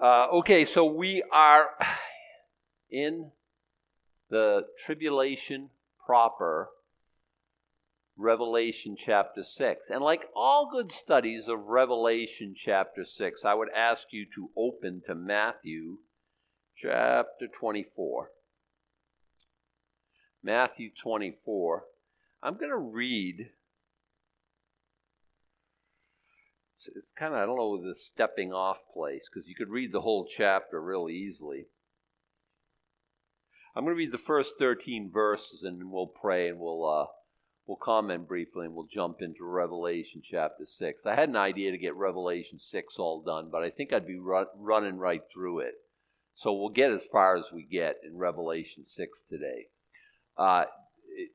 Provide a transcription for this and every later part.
Uh, okay, so we are in the tribulation proper, Revelation chapter 6. And like all good studies of Revelation chapter 6, I would ask you to open to Matthew chapter 24. Matthew 24. I'm going to read it's, kind of, I don't know, the stepping off place because you could read the whole chapter real easily. I'm going to read the first 13 verses and we'll pray and we'll, uh, we'll comment briefly and we'll jump into Revelation chapter 6. I had an idea to get Revelation 6 all done, but I think I'd be run, running right through it. So we'll get as far as we get in Revelation 6 today. Uh,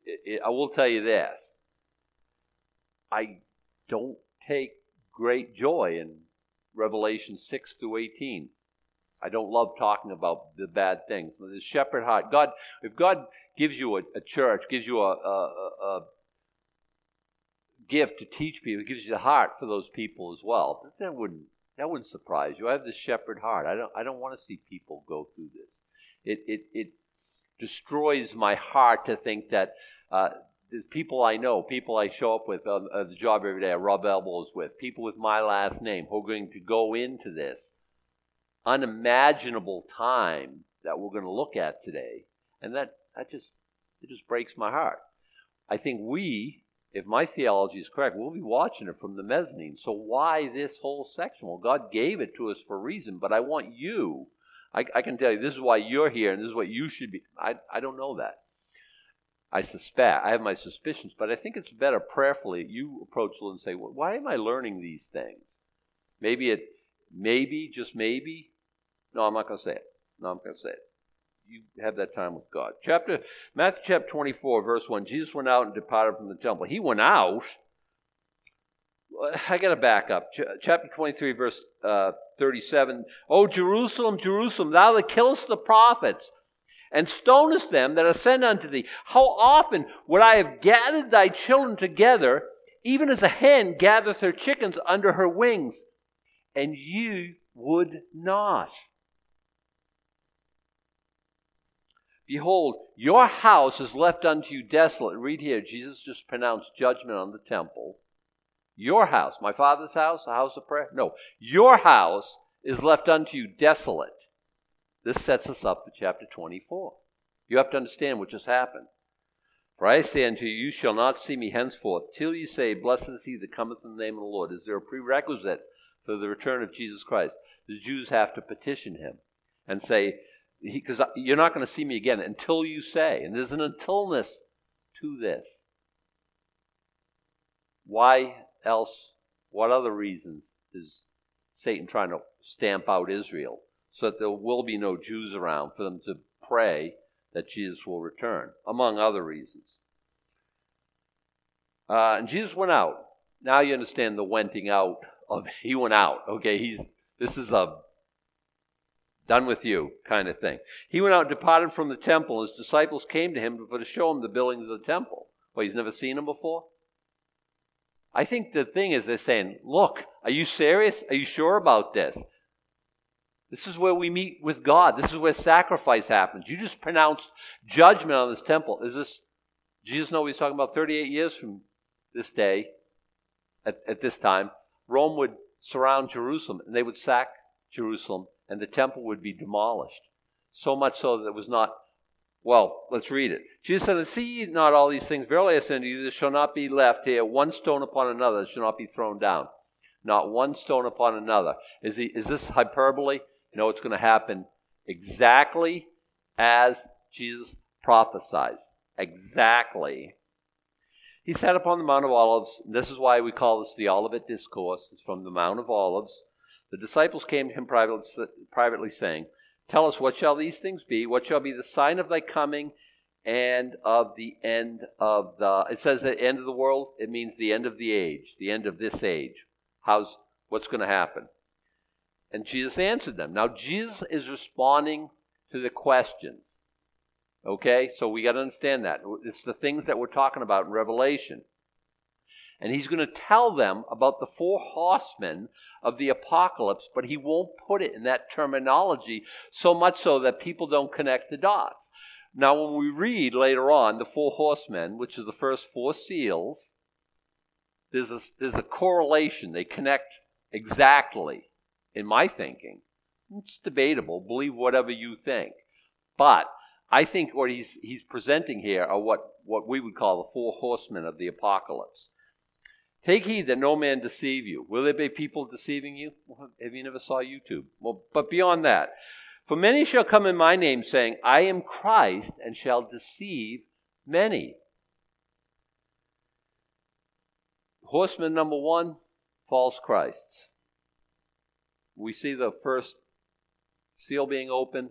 it, it, I will tell you this I don't take great joy in Revelation 6 through 18. I don't love talking about the bad things. The shepherd heart. God, if God gives you a, a church, gives you a, a, a, gift to teach people, gives you the heart for those people as well. That wouldn't that wouldn't surprise you. I have this shepherd heart. I don't I don't want to see people go through this. It it it destroys my heart to think that uh, people I know, people I show up with on, the job every day, I rub elbows with, people with my last name who are going to go into this unimaginable time that we're going to look at today. And that, that just, it just breaks my heart. I think we, if my theology is correct, we'll be watching it from the mezzanine. So why this whole section? Well, God gave it to us for a reason, but I want you, I, I can tell you this is why you're here and this is what you should be. I, I don't know that. I suspect, I have my suspicions, but I think it's better prayerfully you approach and say, well, why am I learning these things? Maybe it, maybe, just maybe. No, I'm not going to say it. No, I'm going to say it. You have that time with God. Chapter Matthew chapter 24, verse 1. Jesus went out and departed from the temple. He went out. I got to back up. Ch- chapter 23, verse uh, 37. Oh, Jerusalem, Jerusalem, thou that killest the prophets and stonest them that ascend unto thee. How often would I have gathered thy children together, even as a hen gathereth her chickens under her wings, and you would not? Behold, your house is left unto you desolate. Read here, Jesus just pronounced judgment on the temple. Your house, my father's house, a house of prayer? No, your house is left unto you desolate. This sets us up for chapter 24. You have to understand what just happened. For I say unto you, you shall not see me henceforth, till you say, Blessed is he that cometh in the name of the Lord. Is there a prerequisite for the return of Jesus Christ? The Jews have to petition him and say, because you're not going to see me again until you say, and there's an untilness to this. Why else, what other reasons is Satan trying to stamp out Israel? So that there will be no Jews around for them to pray that Jesus will return, among other reasons. Uh, and Jesus went out. Now you understand the wenting out of he went out. Okay, he's this is a done with you kind of thing. He went out, departed from the temple. His disciples came to him for to show him the buildings of the temple. Well, he's never seen them before. I think the thing is they're saying, "Look, are you serious? Are you sure about this?" This is where we meet with God. This is where sacrifice happens. You just pronounced judgment on this temple. Is this, Jesus know what he's talking about? 38 years from this day, at, at this time, Rome would surround Jerusalem and they would sack Jerusalem and the temple would be demolished. So much so that it was not, well, let's read it. Jesus said, See not all these things. Verily I say unto you, there shall not be left here one stone upon another shall not be thrown down. Not one stone upon another. Is, he, is this hyperbole? You know, it's going to happen exactly as Jesus prophesied. Exactly. He sat upon the Mount of Olives. This is why we call this the Olivet Discourse. It's from the Mount of Olives. The disciples came to him privately, privately saying, Tell us, what shall these things be? What shall be the sign of thy coming and of the end of the. It says the end of the world. It means the end of the age, the end of this age. How's what's going to happen? And Jesus answered them. Now, Jesus is responding to the questions. Okay? So we got to understand that. It's the things that we're talking about in Revelation. and he's going to tell them about the four horsemen of the apocalypse, but he won't put it in that terminology so much so that people don't connect the dots. Now, when we read later on the four horsemen, which is the first four seals, there's a, there's a correlation. They connect exactly, in my thinking. It's debatable. Believe whatever you think. But I think what he's, he's presenting here are what, what we would call the four horsemen of the apocalypse. Take heed that no man deceive you. Will there be people deceiving you? Well, have you never saw YouTube? Well, but beyond that, for many shall come in my name, saying, I am Christ, and shall deceive many. Horseman number one, false Christs. We see the first seal being opened.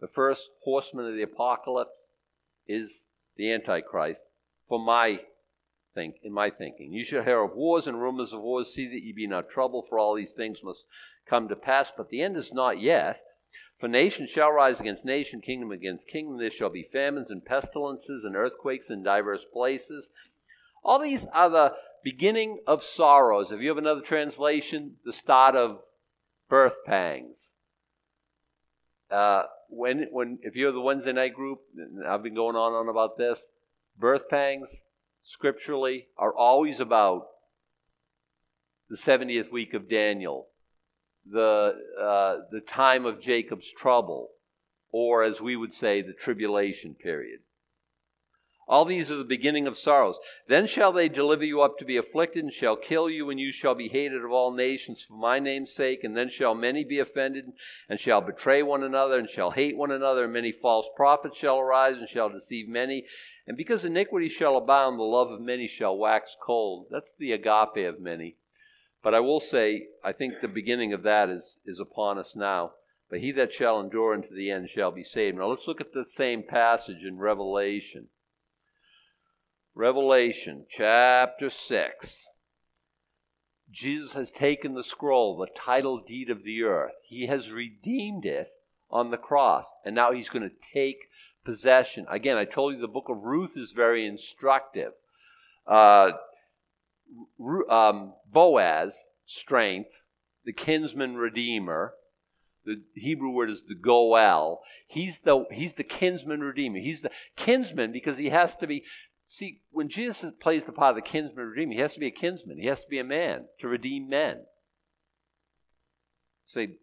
The first horseman of the apocalypse is the Antichrist, for my think in my thinking. You shall hear of wars and rumors of wars. See that ye be not troubled, for all these things must come to pass. But the end is not yet. For nation shall rise against nation, kingdom against kingdom. There shall be famines and pestilences and earthquakes in diverse places. All these are the beginning of sorrows. If you have another translation, the start of birth pangs. Uh, when, when, if you're the Wednesday night group, I've been going on and on about this. Birth pangs, scripturally, are always about the 70th week of Daniel, the, uh, the time of Jacob's trouble, or as we would say, the tribulation period. All these are the beginning of sorrows. Then shall they deliver you up to be afflicted, and shall kill you, and you shall be hated of all nations for my name's sake. And then shall many be offended, and shall betray one another, and shall hate one another. And many false prophets shall arise, and shall deceive many. And because iniquity shall abound, the love of many shall wax cold. That's the agape of many. But I will say, I think the beginning of that is, is upon us now. But he that shall endure unto the end shall be saved. Now let's look at the same passage in Revelation. Revelation chapter 6. Jesus has taken the scroll, the title deed of the earth. He has redeemed it on the cross. And now he's going to take possession. Again, I told you the book of Ruth is very instructive. Uh, um, Boaz, strength, the kinsman redeemer. The Hebrew word is the goel. He's the he's the kinsman redeemer. He's the kinsman because he has to be See, when Jesus plays the part of the kinsman redeemer, he has to be a kinsman. He has to be a man to redeem men. Say,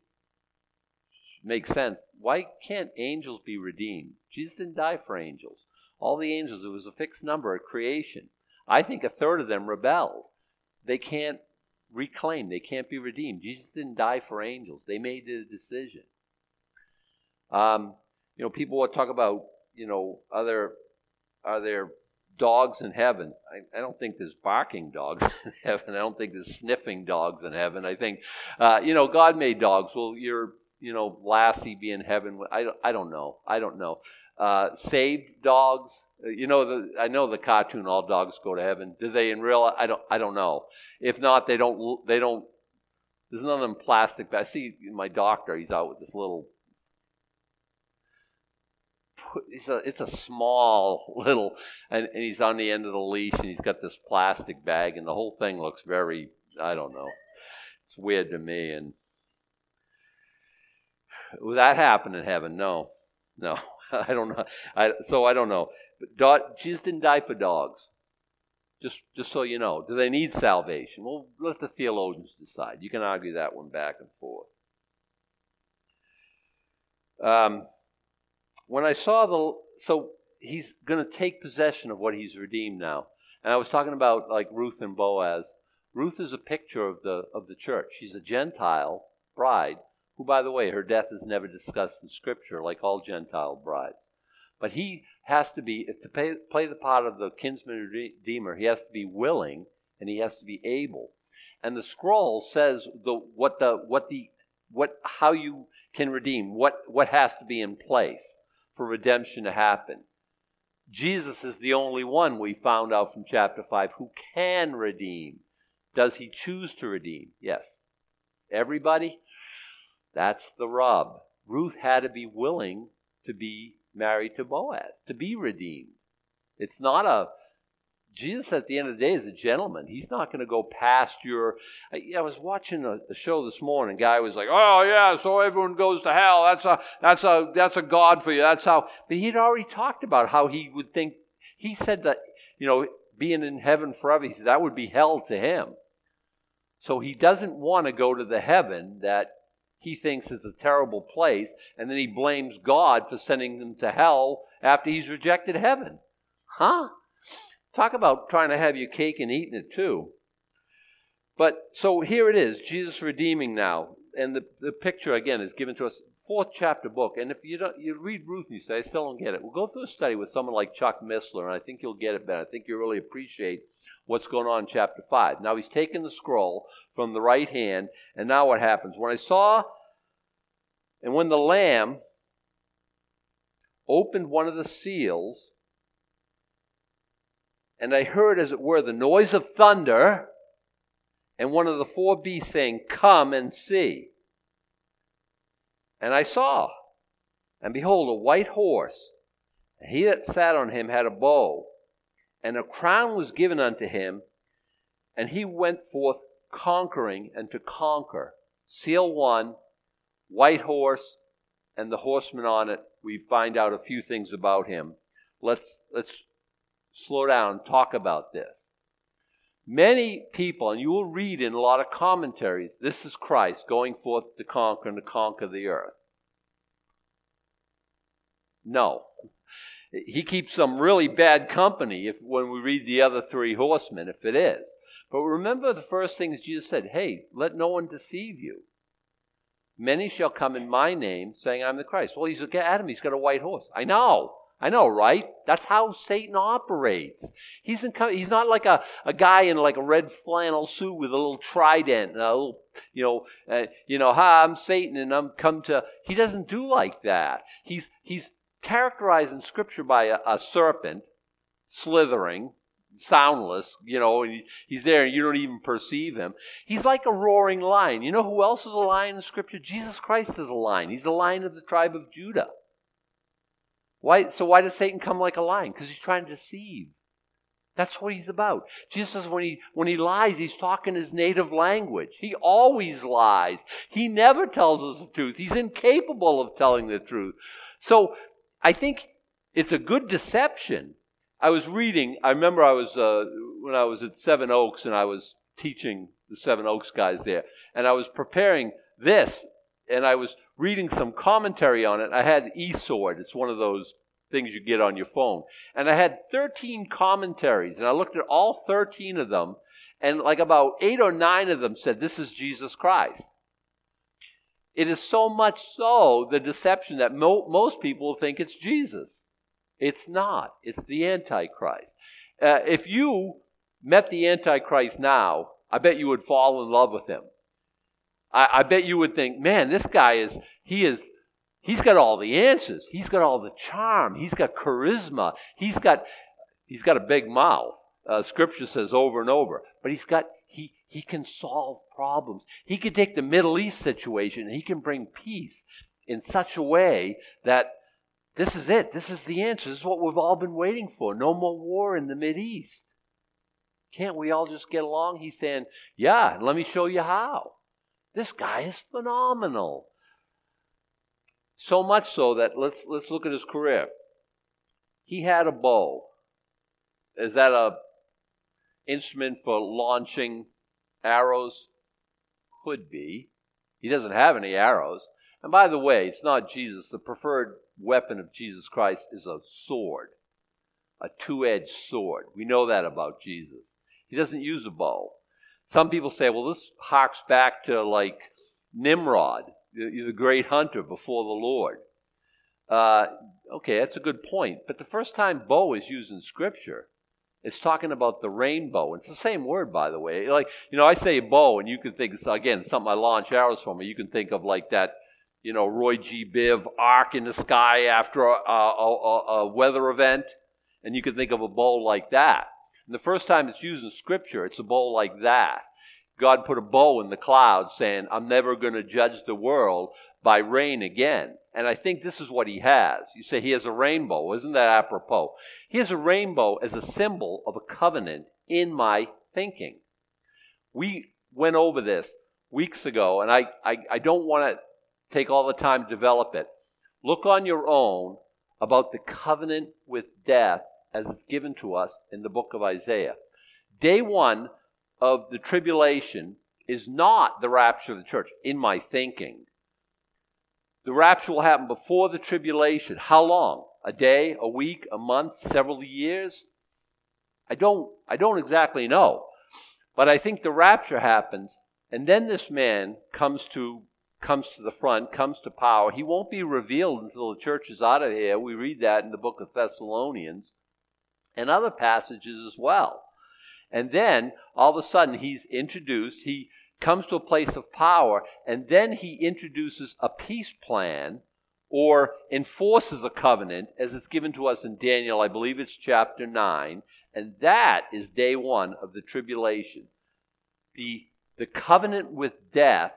makes sense. Why can't angels be redeemed? Jesus didn't die for angels. All the angels, it was a fixed number at creation. I think a third of them rebelled. They can't reclaim, they can't be redeemed. Jesus didn't die for angels. They made the decision. Um, you know, people will talk about, you know, other are there dogs in heaven. I, I, don't think there's barking dogs in heaven. I don't think there's sniffing dogs in heaven. I think, uh, you know, God made dogs. Well, your, you know, Lassie be in heaven. I, I don't know. I don't know. Uh, saved dogs. Uh, you know, the, I know the cartoon. All dogs go to heaven. Do they in real? I don't. I don't know. If not, they don't. They don't. There's none of them plastic. I see my doctor. He's out with this little it's a it's a small little and, and he's on the end of the leash and he's got this plastic bag and the whole thing looks very I don't know. It's weird to me and will that happen in heaven? No. No. I don't know. I, so I don't know. But dog, Jesus didn't die for dogs. Just, just so you know, do they need salvation? Well, let the theologians decide. You can argue that one back and forth. Um, when I saw the so he's going to take possession of what he's redeemed now. And I was talking about like Ruth and Boaz. Ruth is a picture of the of the church. She's a Gentile bride who, by the way, her death is never discussed in Scripture, like all Gentile brides. But he has to be to pay, play the part of the kinsman redeemer. He has to be willing and he has to be able. And the scroll says the what the what the what how you can redeem what what has to be in place for redemption to happen. Jesus is the only one we found out from chapter 5 who can redeem. Does he choose to redeem? Yes. Everybody? That's the rub. Ruth had to be willing to be married to Boaz, to be redeemed. It's not a Jesus at the end of the day is a gentleman. He's not going to go past your. I, I was watching a, a, show this morning. Guy was like, "Oh yeah, so everyone goes to hell. That's a that's a that's a god for you. That's how." But he'd already talked about how he would think. He said that you know being in heaven forever. He said that would be hell to him. So he doesn't want to go to the heaven that he thinks is a terrible place, and then he blames God for sending him to hell after he's rejected heaven. Huh? Talk about trying to have your cake and eating it too. But so here it is, Jesus redeeming now. And the, the picture again is given to us, fourth chapter book. And if you don't you read Ruth and you say, I still don't get it, we'll go through a study with someone like Chuck Missler, and I think you'll get it better. I think you'll really appreciate what's going on in chapter five. Now he's taken the scroll from the right hand, and now what happens? When I saw and when the Lamb opened one of the seals, and I heard, as it were, the noise of thunder, and one of the four beasts saying, Come and see. And I saw, and behold, a white horse, and he that sat on him had a bow, and a crown was given unto him, and he went forth conquering and to conquer. Seal one, white horse, and the horseman on it. We find out a few things about him. Let's let's slow down talk about this. Many people, and you will read in a lot of commentaries, this is Christ going forth to conquer and to conquer the earth. No. He keeps some really bad company if when we read the other three horsemen, if it is. But remember the first things Jesus said, hey, let no one deceive you. Many shall come in my name, saying, I'm the Christ. Well, he's Adam, he's got a white horse. I know. I know, right? That's how Satan operates. He's in, he's not like a, a guy in like a red flannel suit with a little trident, and a little, you know, uh, you know, hi, I'm Satan, and I'm come to. He doesn't do like that. He's he's characterized in Scripture by a, a serpent slithering, soundless, you know, and he's there and you don't even perceive him. He's like a roaring lion. You know who else is a lion in Scripture? Jesus Christ is a lion. He's a lion of the tribe of Judah. Why, so why does Satan come like a lion? Because he's trying to deceive. That's what he's about. Jesus says when he when he lies, he's talking his native language. He always lies. He never tells us the truth. He's incapable of telling the truth. So I think it's a good deception. I was reading. I remember I was uh, when I was at Seven Oaks and I was teaching the Seven Oaks guys there, and I was preparing this and I was reading some commentary on it. I had eSword. It's one of those things you get on your phone. And I had 13 commentaries, and I looked at all 13 of them, and like about eight or nine of them said, This is Jesus Christ. It is so much so the deception that mo- most people think it's Jesus. It's not, it's the Antichrist. Uh, if you met the Antichrist now, I bet you would fall in love with him. I, I bet you would think, man, this guy is, he is, he's got all the answers. He's got all the charm. He's got charisma. He's got, he's got a big mouth. Uh, scripture says over and over. But he's got, he, he can solve problems. He can take the Middle East situation and he can bring peace in such a way that this is it. This is the answer. This is what we've all been waiting for. No more war in the Mid East. Can't we all just get along? He's saying, Yeah, let me show you how. This guy is phenomenal. So much so that let's let's look at his career. He had a bow. Is that a instrument for launching arrows? Could be. He doesn't have any arrows. And by the way, it's not Jesus. The preferred weapon of Jesus Christ is a sword, a two edged sword. We know that about Jesus. He doesn't use a bow. Some people say, well, this harks back to like Nimrod, the, great hunter before the Lord. Uh, okay, that's a good point. But the first time bow is used in Scripture, it's talking about the rainbow. It's the same word, by the way. Like, you know, I say bow, and you can think, again, something I launch arrows from, you can think of like that, you know, Roy G. Biv arc in the sky after a, a, a, a weather event, and you can think of a bow like that. And the first time it's used in Scripture, it's a bowl like that. God put a bow in the cloud saying, I'm never going to judge the world by rain again. And I think this is what he has. You say he has a rainbow. Isn't that apropos? He has a rainbow as a symbol of a covenant in my thinking. We went over this weeks ago, and I, I, I don't want to take all the time to develop it. Look on your own about the covenant with death as it's given to us in the book of Isaiah. Day one of the tribulation is not the rapture of the church, in my thinking. The rapture will happen before the tribulation. How long? A day, a week, a month, several years? I don't I don't exactly know. But I think the rapture happens and then this man comes to comes to the front, comes to power. He won't be revealed until the church is out of here. We read that in the book of Thessalonians and other passages as well. And then all of a sudden he's introduced, he comes to a place of power, and then he introduces a peace plan or enforces a covenant as it's given to us in Daniel, I believe it's chapter 9, and that is day one of the tribulation. The, the covenant with death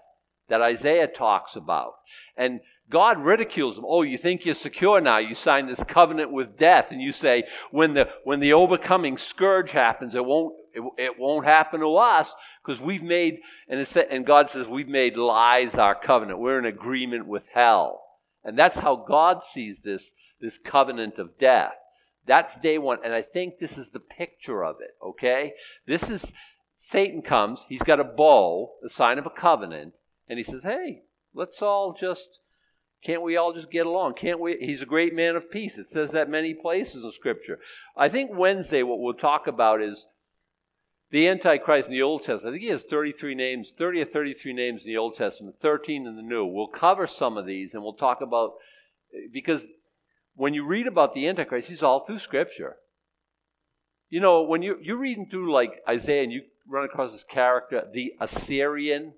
that Isaiah talks about. And God ridicules them. Oh, you think you're secure now? You sign this covenant with death, and you say, when the when the overcoming scourge happens, it won't it, it won't happen to us because we've made and and God says we've made lies our covenant. We're in agreement with hell, and that's how God sees this this covenant of death. That's day one, and I think this is the picture of it. Okay, this is Satan comes. He's got a bow, the sign of a covenant, and he says, "Hey, let's all just." Can't we all just get along? Can't we? He's a great man of peace. It says that many places in Scripture. I think Wednesday, what we'll talk about is the Antichrist in the Old Testament. I think he has 33 names, 30 or 33 names in the Old Testament, 13 in the New. We'll cover some of these and we'll talk about, because when you read about the Antichrist, he's all through Scripture. You know, when you, you're reading through like Isaiah and you run across this character, the Assyrian,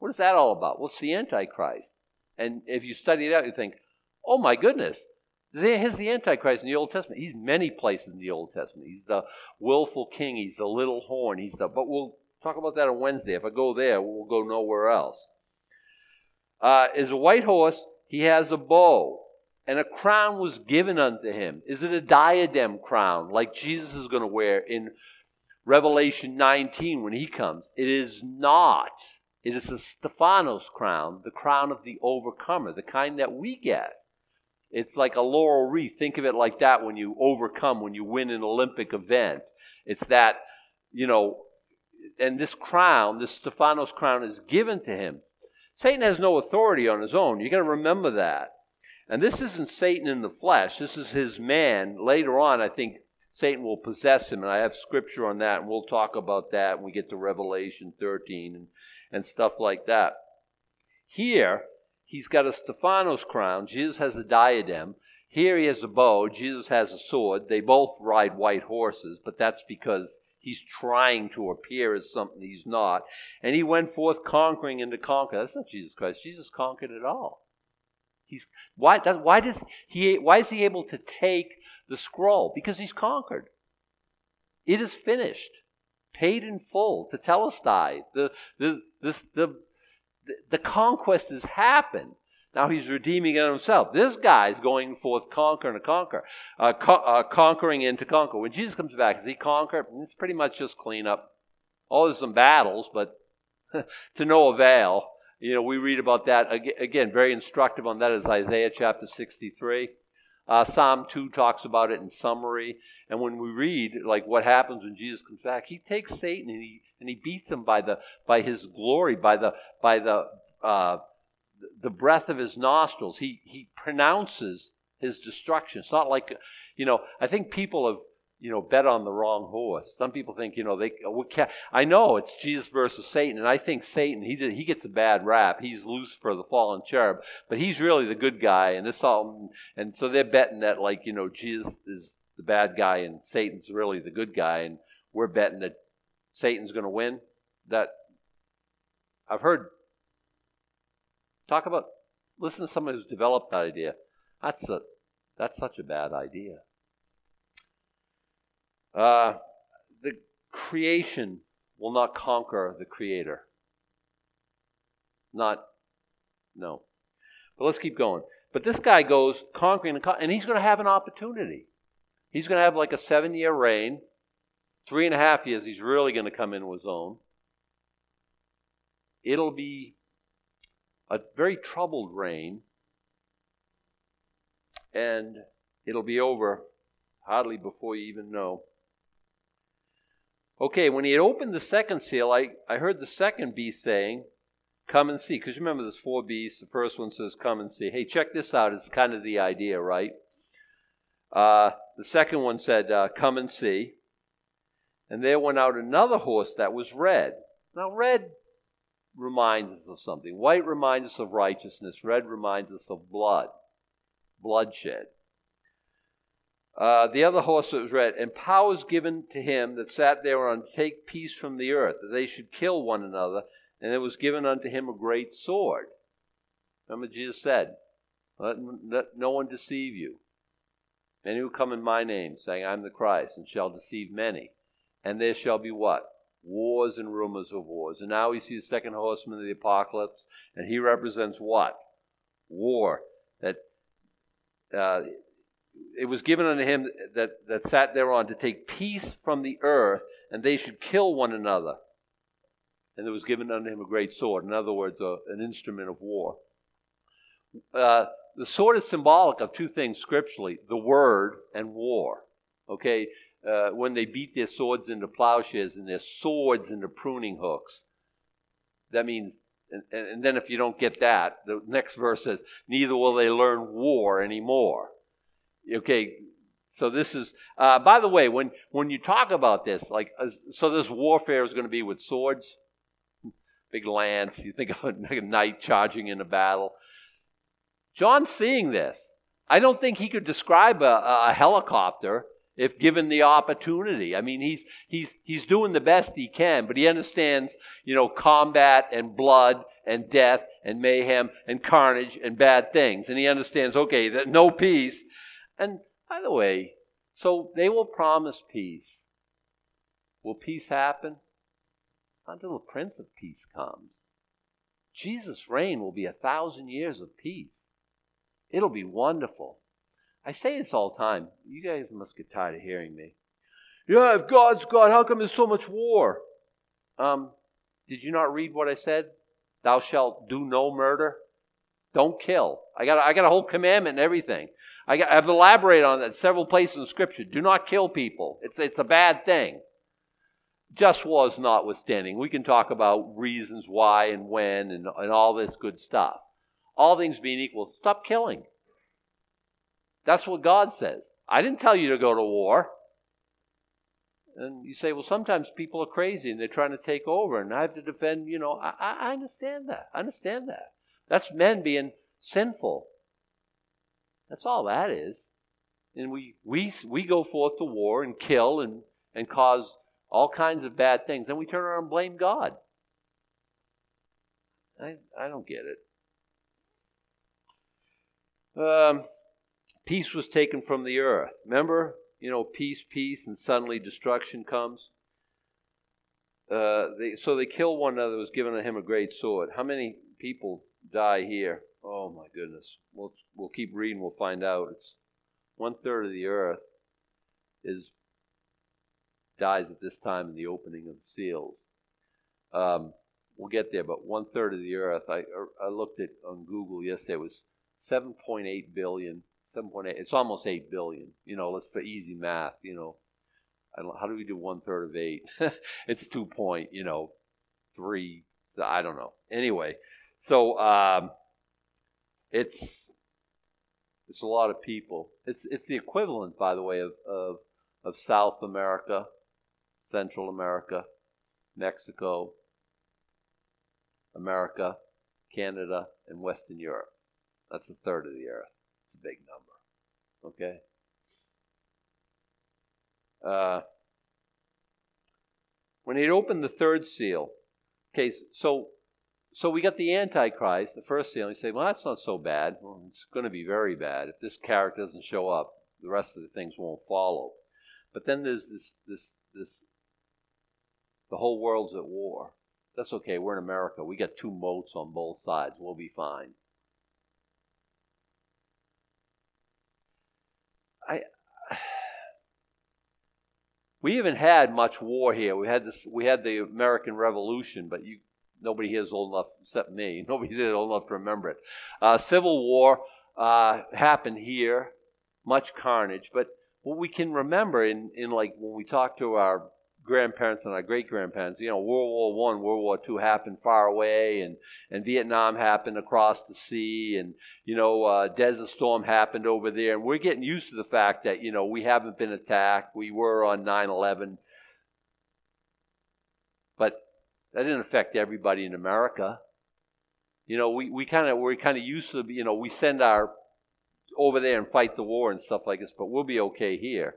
what is that all about? Well, the Antichrist. And if you study it out, you think, oh my goodness, here's the Antichrist in the Old Testament. He's many places in the Old Testament. He's the willful king. He's the little horn. He's the, but we'll talk about that on Wednesday. If I go there, we'll go nowhere else. Uh, is a white horse. He has a bow, and a crown was given unto him. Is it a diadem crown like Jesus is going to wear in Revelation 19 when he comes? It is not. It is the Stephanos crown, the crown of the overcomer, the kind that we get. It's like a laurel wreath. Think of it like that when you overcome, when you win an Olympic event. It's that, you know, and this crown, this Stephanos crown, is given to him. Satan has no authority on his own. You got to remember that. And this isn't Satan in the flesh. This is his man. Later on, I think Satan will possess him, and I have scripture on that, and we'll talk about that when we get to Revelation 13 and and stuff like that. Here, he's got a Stephanos crown. Jesus has a diadem. Here he has a bow. Jesus has a sword. They both ride white horses, but that's because he's trying to appear as something he's not. And he went forth conquering and to conquer. That's not Jesus Christ. Jesus conquered it all. He's why that, why does he why is he able to take the scroll? Because he's conquered. It is finished paid in full, tetelestai. The, the, this, the, the conquest has happened. Now he's redeeming it himself. This guy's going forth conquer and to conquer, uh, co- uh, conquering and to conquer. When Jesus comes back, does he conquer? It's pretty much just clean up. Oh, there's some battles, but to no avail. You know, we read about that again. Very instructive on that is Isaiah chapter 63. Uh, Psalm 2 talks about it in summary. And when we read like what happens when Jesus comes back, he takes Satan and he and he beats him by the by his glory, by the by the uh, the breath of his nostrils. He he pronounces his destruction. It's not like you know. I think people have you know, bet on the wrong horse. Some people think, you know, they. Uh, I know it's Jesus versus Satan, and I think Satan he did, he gets a bad rap. He's Lucifer the fallen cherub, but he's really the good guy, and this all. And so they're betting that, like, you know, Jesus is the bad guy and Satan's really the good guy, and we're betting that Satan's going to win. That I've heard. Talk about. Listen to someone who's developed that idea. That's a. That's such a bad idea. Uh, the creation will not conquer the Creator. Not, no. But let's keep going. But this guy goes conquering, and he's going to have an opportunity. He's going to have like a seven year reign. Three and a half years, he's really going to come into his own. It'll be a very troubled reign, and it'll be over hardly before you even know. Okay, when he had opened the second seal, I, I heard the second beast saying, Come and see. Because remember, there's four beasts. The first one says, Come and see. Hey, check this out. It's kind of the idea, right? Uh, the second one said, uh, Come and see. And there went out another horse that was red. Now, red reminds us of something. White reminds us of righteousness. Red reminds us of blood, bloodshed. Uh, the other horse that was red, and power was given to him that sat thereon to take peace from the earth, that they should kill one another, and it was given unto him a great sword. Remember, Jesus said, let, let no one deceive you. Many will come in my name, saying, I'm the Christ, and shall deceive many. And there shall be what? Wars and rumors of wars. And now we see the second horseman of the apocalypse, and he represents what? War. That uh, it was given unto him that, that sat thereon to take peace from the earth, and they should kill one another. And there was given unto him a great sword. In other words, a, an instrument of war. Uh, the sword is symbolic of two things scripturally the word and war. Okay? Uh, when they beat their swords into plowshares and their swords into pruning hooks, that means and, and, then if you don't get that, the next verse says, neither will they learn war anymore. Okay, so this is, uh, by the way, when, when you talk about this, like, uh, so this warfare is going to be with swords, big lance, you think of a, knight charging in a battle. John seeing this. I don't think he could describe a, a helicopter if given the opportunity. I mean, he's, he's, he's doing the best he can, but he understands, you know, combat and blood and death and mayhem and carnage and bad things. And he understands, okay, that no peace and by the way, so they will promise peace. Will peace happen? Until the Prince of Peace comes. Jesus' reign will be a thousand years of peace. It'll be wonderful. I say this all the time. You guys must get tired of hearing me. Yeah, if God's God, how come there's so much war? Um, did you not read what I said? Thou shalt do no murder. Don't kill. I got, I got a whole commandment and everything. I have elaborated on that several places in Scripture. Do not kill people. It's, it's a bad thing. Just was notwithstanding. We can talk about reasons why and when and, and all this good stuff. All things being equal, stop killing. That's what God says. I didn't tell you to go to war. And you say, well, sometimes people are crazy and they're trying to take over, and I have to defend, you know, I, I understand that. I understand that. That's men being sinful. That's all that is. And we, we, we go forth to war and kill and, and cause all kinds of bad things. Then we turn around and blame God. I, I don't get it. Um, peace was taken from the earth. Remember, you know, peace, peace, and suddenly destruction comes. Uh, they, so they kill one another. Was given to him a great sword. How many people die here? Oh my goodness. We'll we'll keep reading. We'll find out. It's one third of the earth is dies at this time in the opening of the seals. Um, we'll get there, but one third of the earth. I I looked at on Google yesterday. It was 7.8 billion. 7.8. It's almost 8 billion. You know, let's for easy math. You know, how do we do one third of eight? it's two point. You know, three. I don't know. Anyway, so. Um, it's it's a lot of people. It's it's the equivalent, by the way, of of, of South America, Central America, Mexico, America, Canada, and Western Europe. That's a third of the earth. It's a big number. Okay? Uh, when he opened the third seal, okay, so so we got the Antichrist, the first seal. You say, well, that's not so bad. Well, it's going to be very bad. If this character doesn't show up, the rest of the things won't follow. But then there's this this this The whole world's at war. That's okay. We're in America. We got two moats on both sides. We'll be fine. I we haven't had much war here. We had this. We had the American Revolution, but you nobody here is old enough except me. Nobody here is old enough to remember it. Uh, Civil War uh, happened here, much carnage. But what we can remember in in like when we talk to our grandparents and our great grandparents. You know, World War One, World War Two happened far away, and and Vietnam happened across the sea, and you know, uh, Desert Storm happened over there, and we're getting used to the fact that you know we haven't been attacked. We were on 9/11, but that didn't affect everybody in America. You know, we, we kind of we're kind of used to you know we send our over there and fight the war and stuff like this, but we'll be okay here.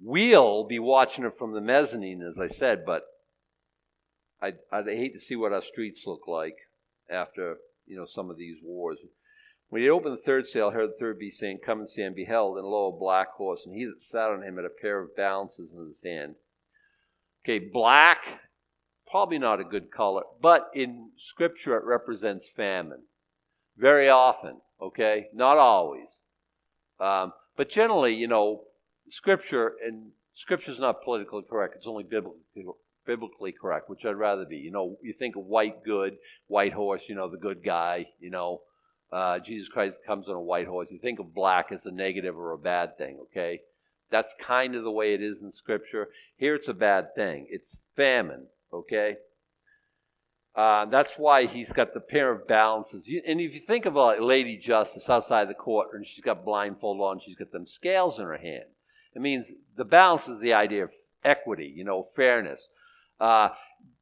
We'll be watching it from the mezzanine, as I said, but I'd, I'd hate to see what our streets look like after you know some of these wars. When he opened the third seal, I heard the third beast saying, Come and see, and beheld, and lo, a black horse, and he that sat on him had a pair of balances in his hand. Okay, black, probably not a good color, but in Scripture it represents famine. Very often, okay? Not always. Um, but generally, you know, Scripture, and Scripture is not politically correct, it's only biblically, biblically correct, which I'd rather be. You know, you think of white good, white horse, you know, the good guy, you know, uh, Jesus Christ comes on a white horse. You think of black as a negative or a bad thing, okay? That's kind of the way it is in Scripture. Here it's a bad thing. It's famine, okay? Uh, that's why he's got the pair of balances. You, and if you think of a lady justice outside the court, and she's got blindfold on, she's got them scales in her hand. It means the balance is the idea of equity, you know, fairness. Uh,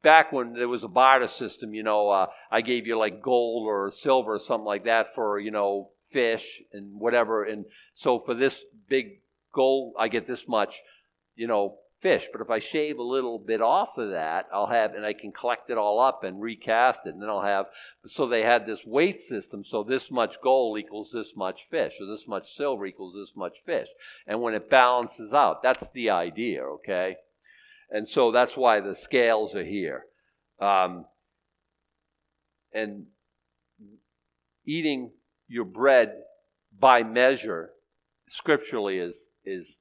back when there was a barter system, you know, uh, I gave you like gold or silver or something like that for, you know, fish and whatever. And so for this big gold, I get this much, you know, fish. But if I shave a little bit off of that, I'll have, and I can collect it all up and recast it, and then I'll have, so they had this weight system. So this much gold equals this much fish, or this much silver equals this much fish. And when it balances out, that's the idea, okay? And so that's why the scales are here. Um, and eating your bread by measure, scripturally, is, is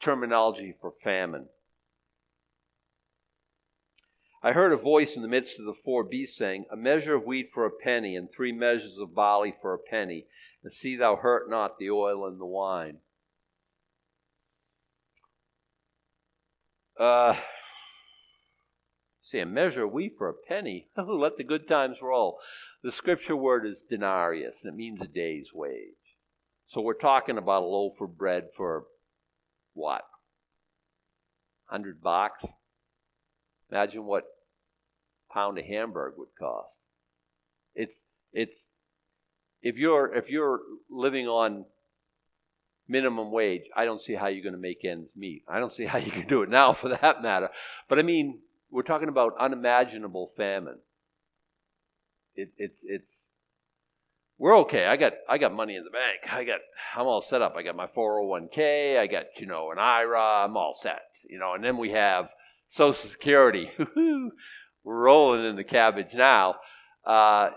terminology for famine. I heard a voice in the midst of the four beasts saying, A measure of wheat for a penny, and three measures of barley for a penny, and see thou hurt not the oil and the wine. Uh, see, a measure of wheat for a penny. Let the good times roll. The scripture word is denarius, and it means a day's wage. So we're talking about a loaf of bread for what? 100 bucks? Imagine what pound of Hamburg would cost. It's it's if you're if you're living on minimum wage, I don't see how you're going to make ends meet. I don't see how you can do it now for that matter. But I mean, we're talking about unimaginable famine. It, it's it's we're okay. I got I got money in the bank. I got I'm all set up. I got my 401k. I got you know an IRA. I'm all set. You know, and then we have Social Security. we're rolling in the cabbage now. Uh,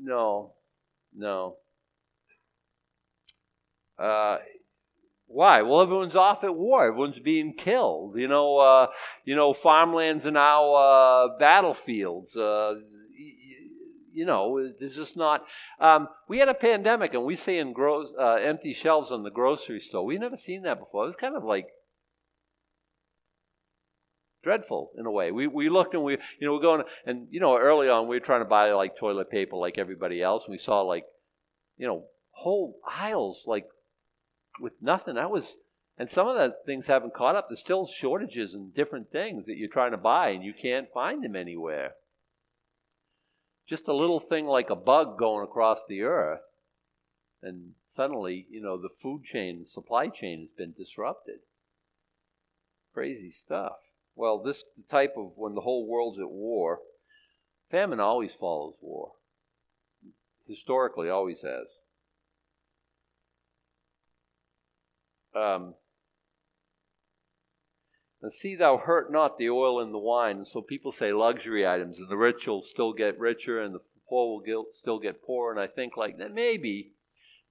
no, no. Uh, why? Well, everyone's off at war. Everyone's being killed. You know, uh, you know, farmlands are now uh, battlefields. Uh, you know, there's just not. Um, we had a pandemic, and we see in gro- uh, empty shelves on the grocery store. We've never seen that before. It was kind of like dreadful in a way. We we looked and we you know we're going and you know early on we were trying to buy like toilet paper like everybody else. And we saw like you know whole aisles like with nothing. That was and some of the things haven't caught up. There's still shortages and different things that you're trying to buy and you can't find them anywhere just a little thing like a bug going across the earth, and suddenly, you know, the food chain, supply chain has been disrupted. Crazy stuff. Well, this type of when the whole world's at war, famine always follows war. Historically, always has. Um, and see thou hurt not the oil and the wine. And so people say luxury items, and the rich will still get richer, and the poor will still get poorer. And I think like that maybe,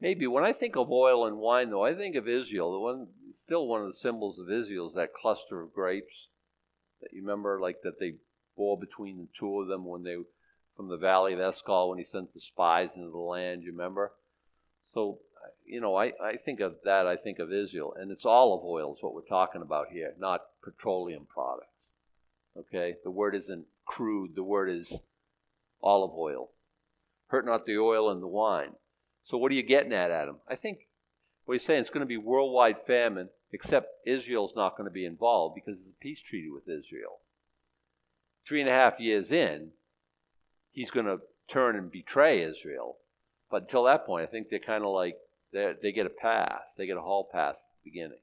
maybe when I think of oil and wine, though, I think of Israel. The one, still one of the symbols of Israel is that cluster of grapes that you remember, like that they bore between the two of them when they from the valley of Eshcol when he sent the spies into the land. You remember? So you know, I, I think of that, I think of Israel. And it's olive oil is what we're talking about here, not petroleum products. Okay? The word isn't crude, the word is olive oil. Hurt not the oil and the wine. So what are you getting at, Adam? I think what he's saying it's going to be worldwide famine, except Israel's not going to be involved because it's a peace treaty with Israel. Three and a half years in, he's going to turn and betray Israel. But until that point, I think they're kind of like they they get a pass. They get a hall pass at the beginning.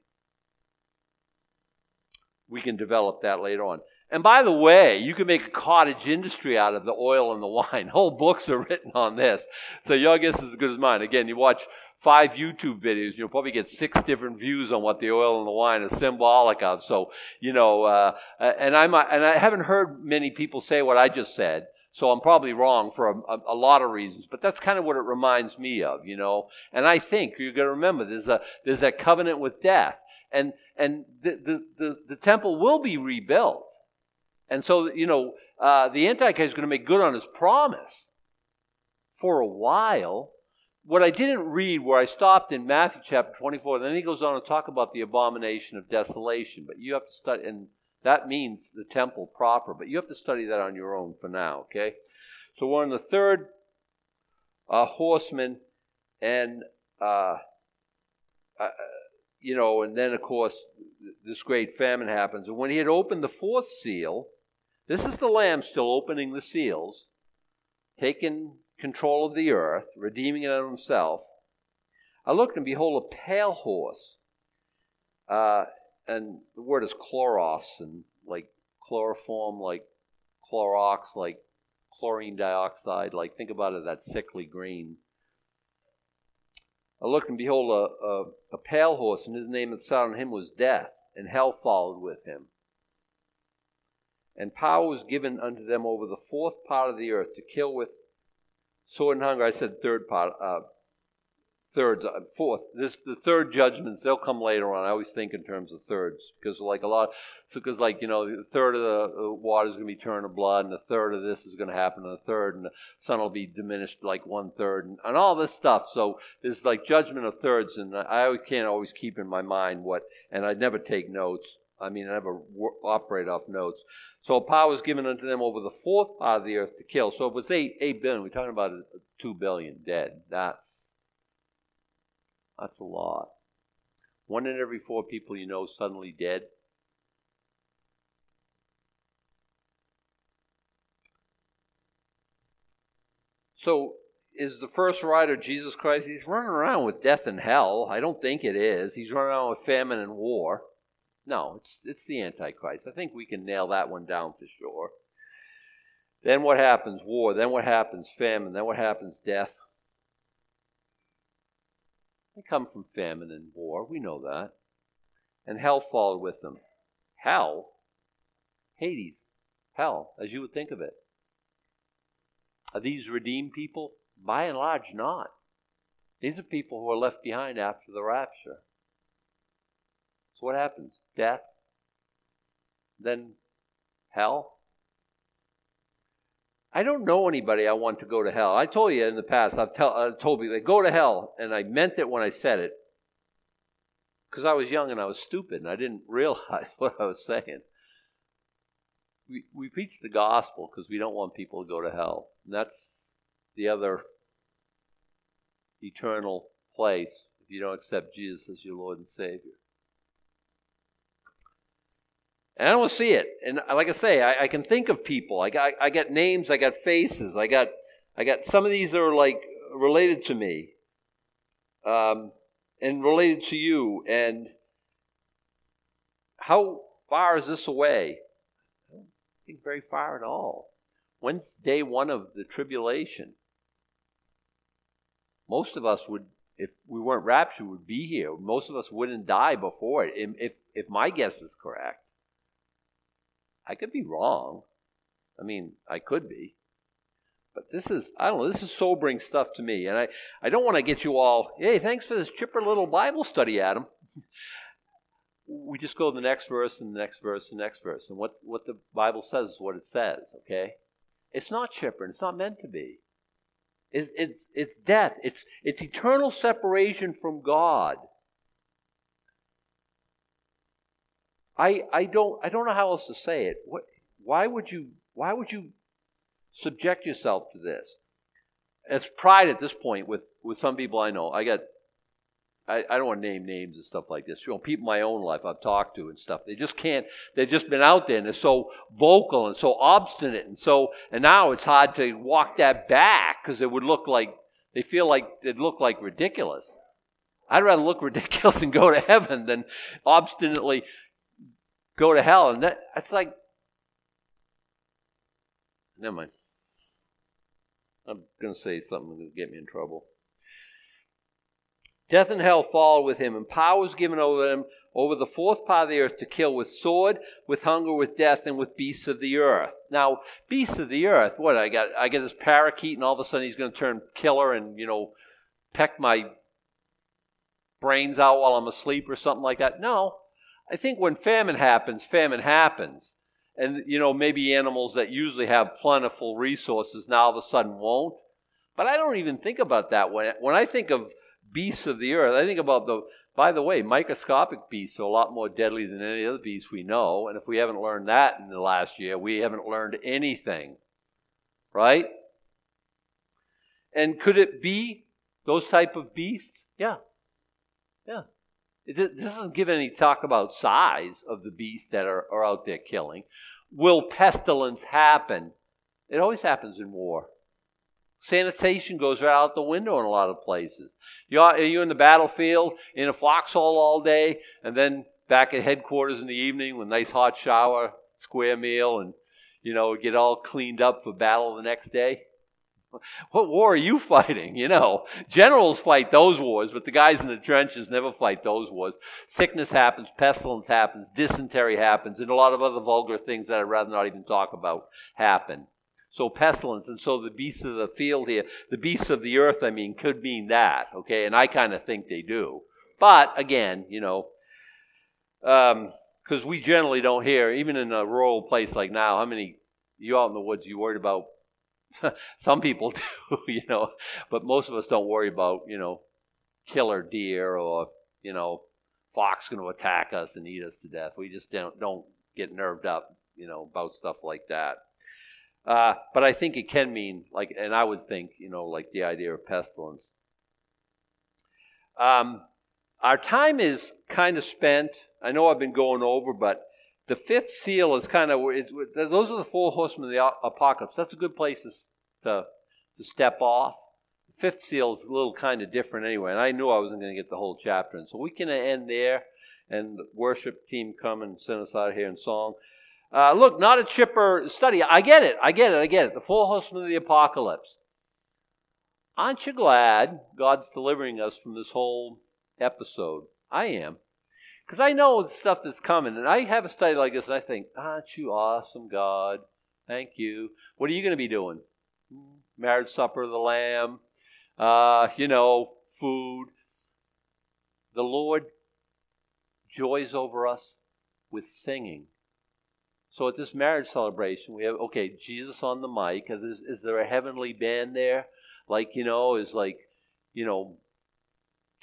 We can develop that later on. And by the way, you can make a cottage industry out of the oil and the wine. Whole books are written on this. So your guess is as good as mine. Again, you watch five YouTube videos, you'll probably get six different views on what the oil and the wine is symbolic of. So, you know, uh, and I'm, and I haven't heard many people say what I just said. So I'm probably wrong for a, a, lot of reasons, but that's kind of what it reminds me of, you know. And I think you're going to remember there's a there's that covenant with death, and and the the the, the temple will be rebuilt, and so you know uh, the Antichrist is going to make good on his promise for a while. What I didn't read, where I stopped in Matthew chapter 24, then he goes on to talk about the abomination of desolation. But you have to study, and that means the temple proper, but you have to study that on your own for now, okay? So we're on the third uh, horseman, and, uh, uh, you know, and then, of course, this great famine happens. And when he had opened the fourth seal, this is the Lamb still opening the seals, taking control of the earth, redeeming it unto himself. I looked, and behold, a pale horse. Uh, and the word is chloros and like chloroform, like Clorox, like chlorine dioxide. Like think about it, that sickly green. I looked and behold a, a, a pale horse, and his name that sat on him was Death, and hell followed with him. And power was given unto them over the fourth part of the earth to kill with sword and hunger. I said third part, uh, thirds, uh, fourth. This the third judgments. They'll come later on. I always think in terms of thirds because like a lot. So because like you know, the third of the water is going to be turned to blood, and a third of this is going to happen, and a third, and the sun will be diminished like one third, and, and all this stuff. So there's like judgment of thirds, and I always, can't always keep in my mind what, and I never take notes. I mean, I never operate off notes. So power was given unto them over the fourth part of the earth to kill. So if it's eight eight billion, we're talking about two billion dead. That's that's a lot. One in every four people you know suddenly dead. So, is the first rider Jesus Christ? He's running around with death and hell. I don't think it is. He's running around with famine and war. No, it's it's the Antichrist. I think we can nail that one down for sure. Then what happens? War. Then what happens? Famine. Then what happens? Death. They come from famine and war. We know that. And hell followed with them. Hell? Hades. Hell, as you would think of it. Are these redeemed people? By and large, not. These are people who are left behind after the rapture. So what happens? Death, then hell, I don't know anybody I want to go to hell. I told you in the past, I've tell, I told people, go to hell, and I meant it when I said it. Because I was young and I was stupid and I didn't realize what I was saying. We, we preach the gospel because we don't want people to go to hell. And that's the other eternal place if you don't accept Jesus as your Lord and Savior. And I don't see it. And like I say, I, I can think of people. I got, I got names. I got faces. I got, I got some of these that are like related to me, um, and related to you. And how far is this away? I don't think very far at all. When's day one of the tribulation? Most of us would if we weren't raptured, would be here. Most of us wouldn't die before it. If if my guess is correct, I could be wrong. I mean, I could be. But this is, I don't know, this is sobering stuff to me. And I, I don't want to get you all, hey, thanks for this chipper little Bible study, Adam. we just go to the next verse and the next verse and the next verse. And what, what the Bible says is what it says, okay? It's not chipper, and it's not meant to be. It's, it's, it's death. It's, it's eternal separation from God. I, I don't I don't know how else to say it. What, why would you why would you subject yourself to this? It's pride at this point with, with some people I know. I got I, I don't want to name names and stuff like this. You know, people in my own life I've talked to and stuff. They just can't. They've just been out there and they're so vocal and so obstinate and so. And now it's hard to walk that back because it would look like they feel like it look like ridiculous. I'd rather look ridiculous and go to heaven than obstinately go to hell. And that, that's like, never mind. I'm going to say something that's going to get me in trouble. Death and hell followed with him, and power was given over them over the fourth part of the earth to kill with sword, with hunger, with death, and with beasts of the earth. Now, beasts of the earth, what I got? I get this parakeet, and all of a sudden he's going to turn killer and you know peck my brains out while I'm asleep or something like that. No, I think when famine happens, famine happens. And, you know, maybe animals that usually have plentiful resources now all of a sudden won't. But I don't even think about that. When, when I think of beasts of the earth, I think about the, by the way, microscopic beasts are a lot more deadly than any other beast we know. And if we haven't learned that in the last year, we haven't learned anything. Right? And could it be those type of beasts? Yeah. Yeah. It doesn't give any talk about size of the beasts that are, are out there killing. Will pestilence happen? It always happens in war. Sanitation goes right out the window in a lot of places. You're, you in the battlefield, in a foxhole all day, and then back at headquarters in the evening with a nice hot shower, square meal, and you know get all cleaned up for battle the next day. What war are you fighting? You know, generals fight those wars, but the guys in the trenches never fight those wars. Sickness happens, pestilence happens, dysentery happens, and a lot of other vulgar things that I'd rather not even talk about happen. So pestilence, and so the beasts of the field here, the beasts of the earth, I mean, could mean that, okay? And I kind of think they do. But again, you know, because um, we generally don't hear, even in a rural place like now, how many you out in the woods, you worried about Some people do, you know, but most of us don't worry about, you know, killer deer or, you know, fox going to attack us and eat us to death. We just don't, don't get nerved up, you know, about stuff like that. Uh, but I think it can mean, like, and I would think, you know, like the idea of pestilence. Um, our time is kind of spent. I know I've been going over, but the fifth seal is kind of those are the four horsemen of the apocalypse. That's a good place to to, step off. The fifth seal is a little kind of different anyway, and I knew I wasn't going to get the whole chapter, and so we can end there. And the worship team come and send us out here in song. Uh, look, not a chipper study. I get it. I get it. I get it. The four horsemen of the apocalypse. Aren't you glad God's delivering us from this whole episode? I am. Because I know the stuff that's coming, and I have a study like this, and I think, aren't you awesome, God? Thank you. What are you going to be doing? Marriage supper of the Lamb, uh, you know, food. The Lord joys over us with singing. So at this marriage celebration, we have, okay, Jesus on the mic. Is, is there a heavenly band there? Like, you know, is like, you know,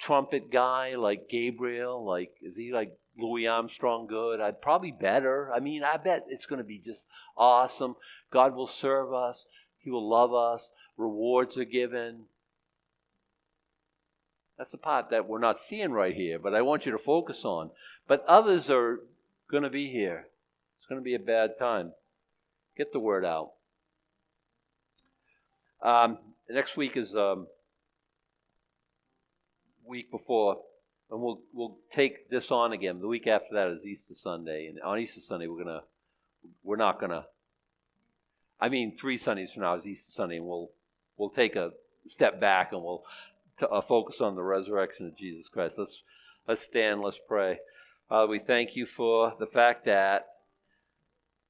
trumpet guy like Gabriel? Like, is he like Louis Armstrong good? I'd probably better. I mean, I bet it's going to be just awesome. God will serve us. He will love us. Rewards are given. That's the part that we're not seeing right here, but I want you to focus on. But others are going to be here. It's going to be a bad time. Get the word out. Um, next week is um, week before, and we'll we'll take this on again. The week after that is Easter Sunday, and on Easter Sunday we're gonna we're not gonna. I mean, three Sundays from now is Easter Sunday, and we'll we'll take a step back and we'll to uh, focus on the resurrection of Jesus Christ. Let's let's stand. Let's pray. Father, we thank you for the fact that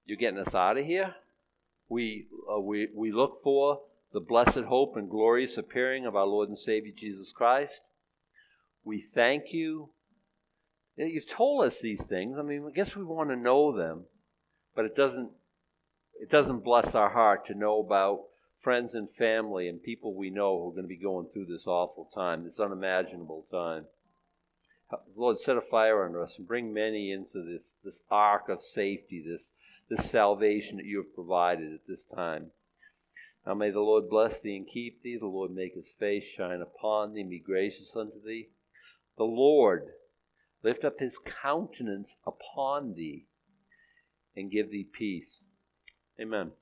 you're getting us out of here. We uh, we we look for the blessed hope and glorious appearing of our Lord and Savior Jesus Christ. We thank you. You've told us these things. I mean, I guess we want to know them, but it doesn't it doesn't bless our heart to know about friends and family and people we know who are going to be going through this awful time, this unimaginable time. Lord, set a fire under us and bring many into this, this ark of safety, this, this salvation that you have provided at this time. Now may the Lord bless thee and keep thee. The Lord make his face shine upon thee and be gracious unto thee. The Lord lift up his countenance upon thee and give thee peace. Amen.